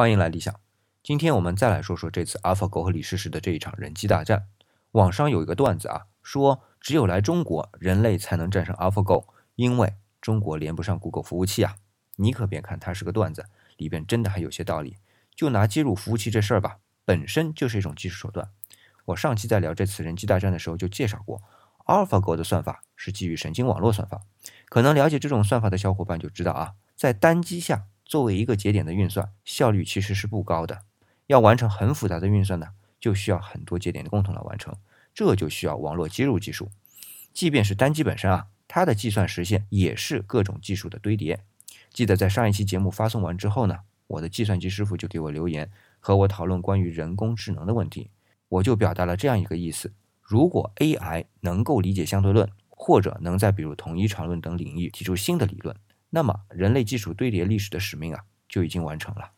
欢迎来理想。今天我们再来说说这次 AlphaGo 和李世石的这一场人机大战。网上有一个段子啊，说只有来中国，人类才能战胜 AlphaGo，因为中国连不上 Google 服务器啊。你可别看它是个段子，里边真的还有些道理。就拿接入服务器这事儿吧，本身就是一种技术手段。我上期在聊这次人机大战的时候就介绍过，AlphaGo 的算法是基于神经网络算法。可能了解这种算法的小伙伴就知道啊，在单机下。作为一个节点的运算效率其实是不高的，要完成很复杂的运算呢，就需要很多节点共同来完成，这就需要网络接入技术。即便是单机本身啊，它的计算实现也是各种技术的堆叠。记得在上一期节目发送完之后呢，我的计算机师傅就给我留言和我讨论关于人工智能的问题，我就表达了这样一个意思：如果 AI 能够理解相对论，或者能在比如统一场论等领域提出新的理论。那么，人类技术堆叠历史的使命啊，就已经完成了。